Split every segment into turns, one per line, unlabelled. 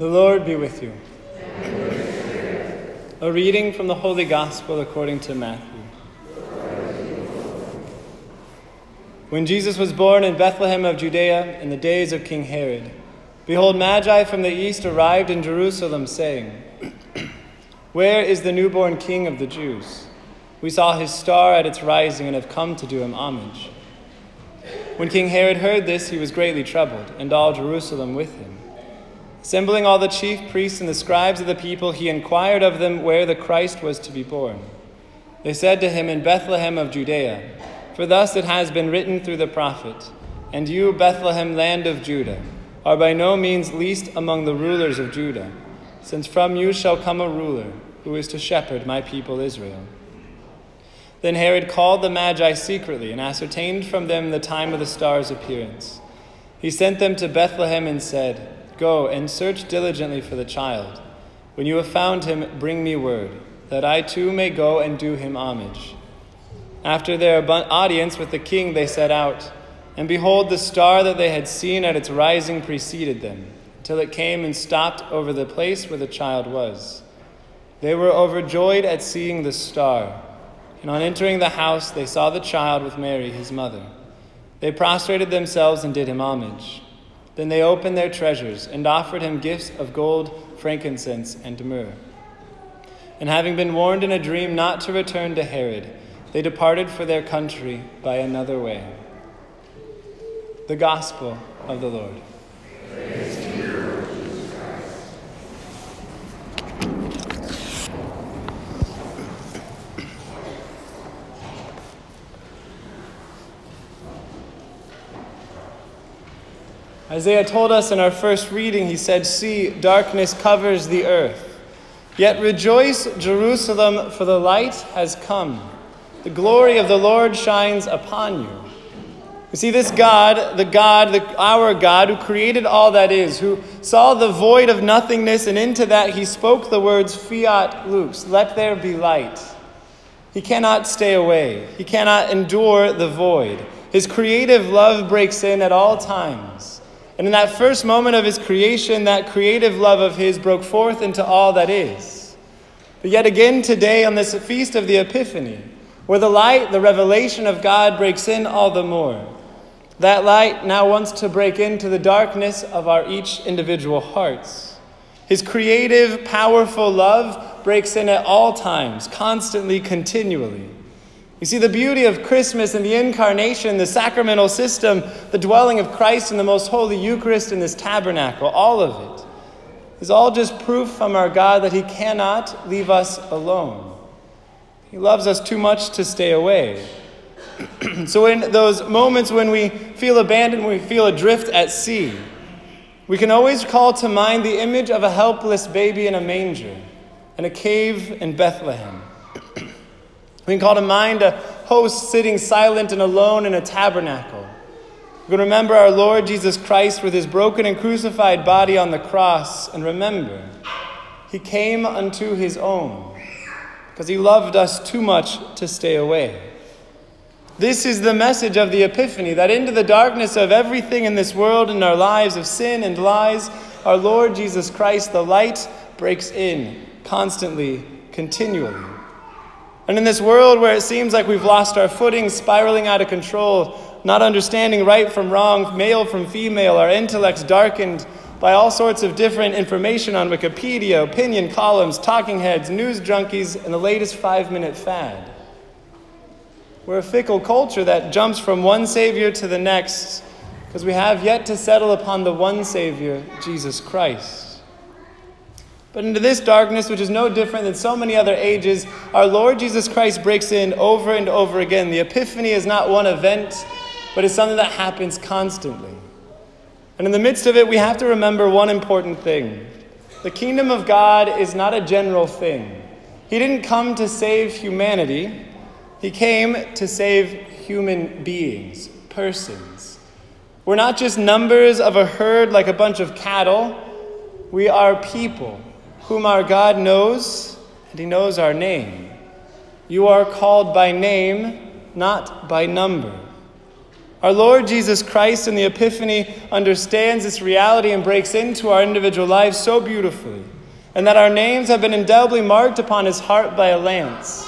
The Lord be with you. A reading from the Holy Gospel according to Matthew. When Jesus was born in Bethlehem of Judea in the days of King Herod, behold, Magi from the east arrived in Jerusalem, saying, Where is the newborn King of the Jews? We saw his star at its rising and have come to do him homage. When King Herod heard this, he was greatly troubled, and all Jerusalem with him. Assembling all the chief priests and the scribes of the people, he inquired of them where the Christ was to be born. They said to him, In Bethlehem of Judea, for thus it has been written through the prophet, And you, Bethlehem, land of Judah, are by no means least among the rulers of Judah, since from you shall come a ruler who is to shepherd my people Israel. Then Herod called the Magi secretly and ascertained from them the time of the star's appearance. He sent them to Bethlehem and said, Go and search diligently for the child. When you have found him, bring me word, that I too may go and do him homage. After their audience with the king, they set out. And behold, the star that they had seen at its rising preceded them, till it came and stopped over the place where the child was. They were overjoyed at seeing the star. And on entering the house, they saw the child with Mary, his mother. They prostrated themselves and did him homage. Then they opened their treasures and offered him gifts of gold, frankincense, and myrrh. And having been warned in a dream not to return to Herod, they departed for their country by another way. The Gospel of the Lord. Isaiah told us in our first reading, he said, See, darkness covers the earth. Yet rejoice, Jerusalem, for the light has come. The glory of the Lord shines upon you. You see, this God, the God, the, our God, who created all that is, who saw the void of nothingness, and into that he spoke the words, Fiat lux, let there be light. He cannot stay away, he cannot endure the void. His creative love breaks in at all times. And in that first moment of his creation, that creative love of his broke forth into all that is. But yet again today, on this feast of the Epiphany, where the light, the revelation of God breaks in all the more, that light now wants to break into the darkness of our each individual hearts. His creative, powerful love breaks in at all times, constantly, continually. You see, the beauty of Christmas and the incarnation, the sacramental system, the dwelling of Christ in the most holy Eucharist in this tabernacle, all of it is all just proof from our God that He cannot leave us alone. He loves us too much to stay away. so, in those moments when we feel abandoned, when we feel adrift at sea, we can always call to mind the image of a helpless baby in a manger, in a cave in Bethlehem. We can call to mind a host sitting silent and alone in a tabernacle. We can remember our Lord Jesus Christ with his broken and crucified body on the cross, and remember, he came unto his own because he loved us too much to stay away. This is the message of the Epiphany that into the darkness of everything in this world and our lives of sin and lies, our Lord Jesus Christ, the light, breaks in constantly, continually. And in this world where it seems like we've lost our footing, spiraling out of control, not understanding right from wrong, male from female, our intellects darkened by all sorts of different information on Wikipedia, opinion columns, talking heads, news junkies, and the latest five minute fad. We're a fickle culture that jumps from one Savior to the next because we have yet to settle upon the one Savior, Jesus Christ. But into this darkness, which is no different than so many other ages, our Lord Jesus Christ breaks in over and over again. The Epiphany is not one event, but it's something that happens constantly. And in the midst of it, we have to remember one important thing the kingdom of God is not a general thing. He didn't come to save humanity, He came to save human beings, persons. We're not just numbers of a herd like a bunch of cattle, we are people whom our God knows, and He knows our name. You are called by name, not by number. Our Lord Jesus Christ in the Epiphany understands this reality and breaks into our individual lives so beautifully, and that our names have been indelibly marked upon his heart by a lance,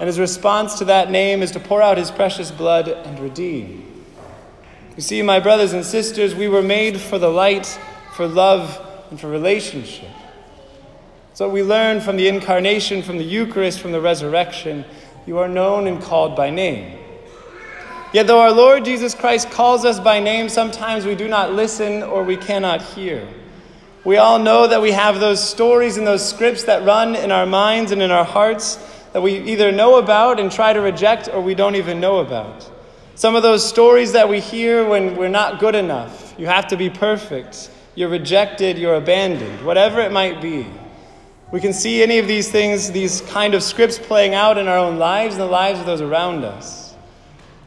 and his response to that name is to pour out his precious blood and redeem. You see, my brothers and sisters, we were made for the light, for love, and for relationship. So we learn from the incarnation, from the Eucharist, from the resurrection, you are known and called by name. Yet, though our Lord Jesus Christ calls us by name, sometimes we do not listen or we cannot hear. We all know that we have those stories and those scripts that run in our minds and in our hearts that we either know about and try to reject or we don't even know about. Some of those stories that we hear when we're not good enough. You have to be perfect. You're rejected. You're abandoned. Whatever it might be. We can see any of these things, these kind of scripts playing out in our own lives and the lives of those around us.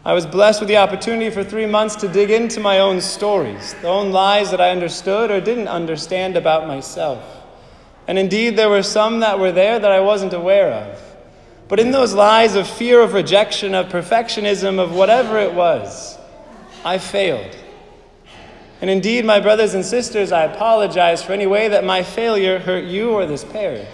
I was blessed with the opportunity for three months to dig into my own stories, the own lies that I understood or didn't understand about myself. And indeed, there were some that were there that I wasn't aware of. But in those lies of fear of rejection, of perfectionism, of whatever it was, I failed. And indeed, my brothers and sisters, I apologize for any way that my failure hurt you or this parish.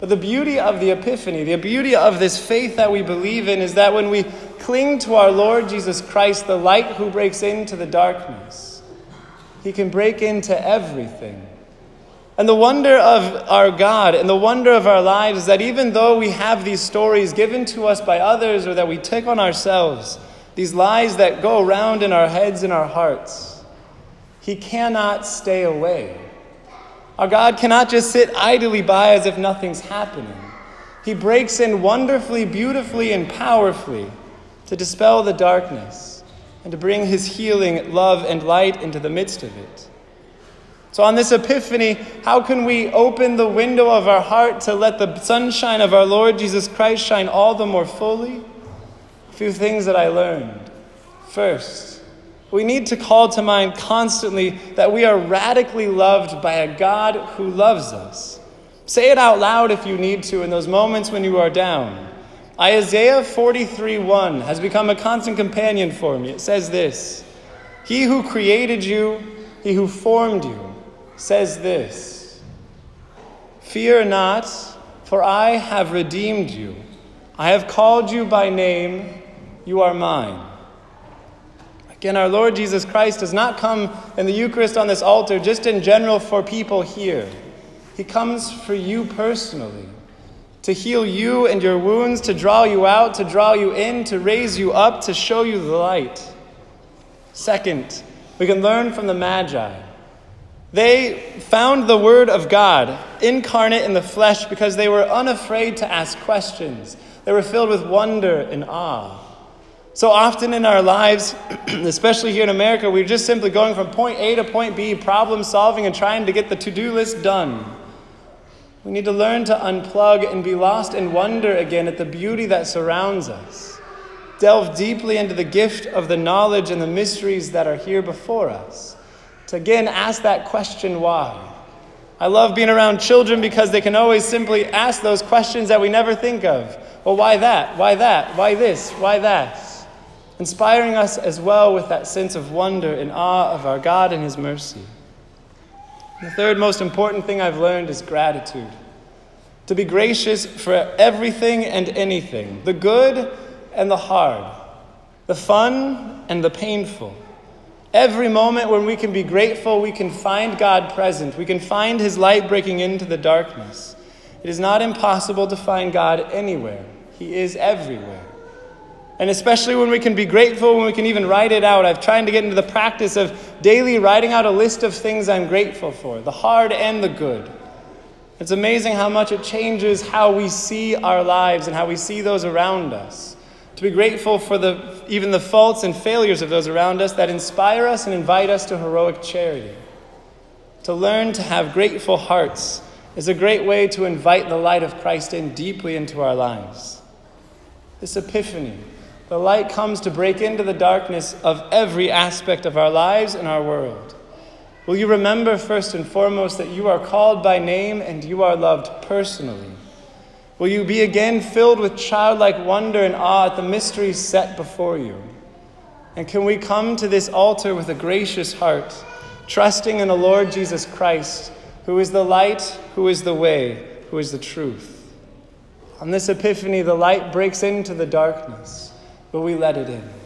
But the beauty of the Epiphany, the beauty of this faith that we believe in, is that when we cling to our Lord Jesus Christ, the light who breaks into the darkness. He can break into everything. And the wonder of our God and the wonder of our lives is that even though we have these stories given to us by others or that we take on ourselves, these lies that go around in our heads and our hearts, He cannot stay away. Our God cannot just sit idly by as if nothing's happening. He breaks in wonderfully, beautifully, and powerfully to dispel the darkness and to bring his healing love and light into the midst of it. So, on this Epiphany, how can we open the window of our heart to let the sunshine of our Lord Jesus Christ shine all the more fully? A few things that I learned. First, we need to call to mind constantly that we are radically loved by a God who loves us. Say it out loud if you need to in those moments when you are down. Isaiah 43 1 has become a constant companion for me. It says this He who created you, he who formed you, says this Fear not, for I have redeemed you. I have called you by name, you are mine. Again, our Lord Jesus Christ does not come in the Eucharist on this altar just in general for people here. He comes for you personally to heal you and your wounds, to draw you out, to draw you in, to raise you up, to show you the light. Second, we can learn from the Magi. They found the Word of God incarnate in the flesh because they were unafraid to ask questions. They were filled with wonder and awe. So often in our lives, especially here in America, we're just simply going from point A to point B, problem solving and trying to get the to do list done. We need to learn to unplug and be lost in wonder again at the beauty that surrounds us. Delve deeply into the gift of the knowledge and the mysteries that are here before us. To again ask that question, why? I love being around children because they can always simply ask those questions that we never think of. Well, why that? Why that? Why this? Why that? Inspiring us as well with that sense of wonder and awe of our God and His mercy. The third most important thing I've learned is gratitude. To be gracious for everything and anything, the good and the hard, the fun and the painful. Every moment when we can be grateful, we can find God present. We can find His light breaking into the darkness. It is not impossible to find God anywhere, He is everywhere. And especially when we can be grateful, when we can even write it out. I've tried to get into the practice of daily writing out a list of things I'm grateful for, the hard and the good. It's amazing how much it changes how we see our lives and how we see those around us. To be grateful for the, even the faults and failures of those around us that inspire us and invite us to heroic charity. To learn to have grateful hearts is a great way to invite the light of Christ in deeply into our lives. This epiphany, the light comes to break into the darkness of every aspect of our lives and our world. Will you remember first and foremost that you are called by name and you are loved personally? Will you be again filled with childlike wonder and awe at the mysteries set before you? And can we come to this altar with a gracious heart, trusting in the Lord Jesus Christ, who is the light, who is the way, who is the truth? On this epiphany, the light breaks into the darkness, but we let it in.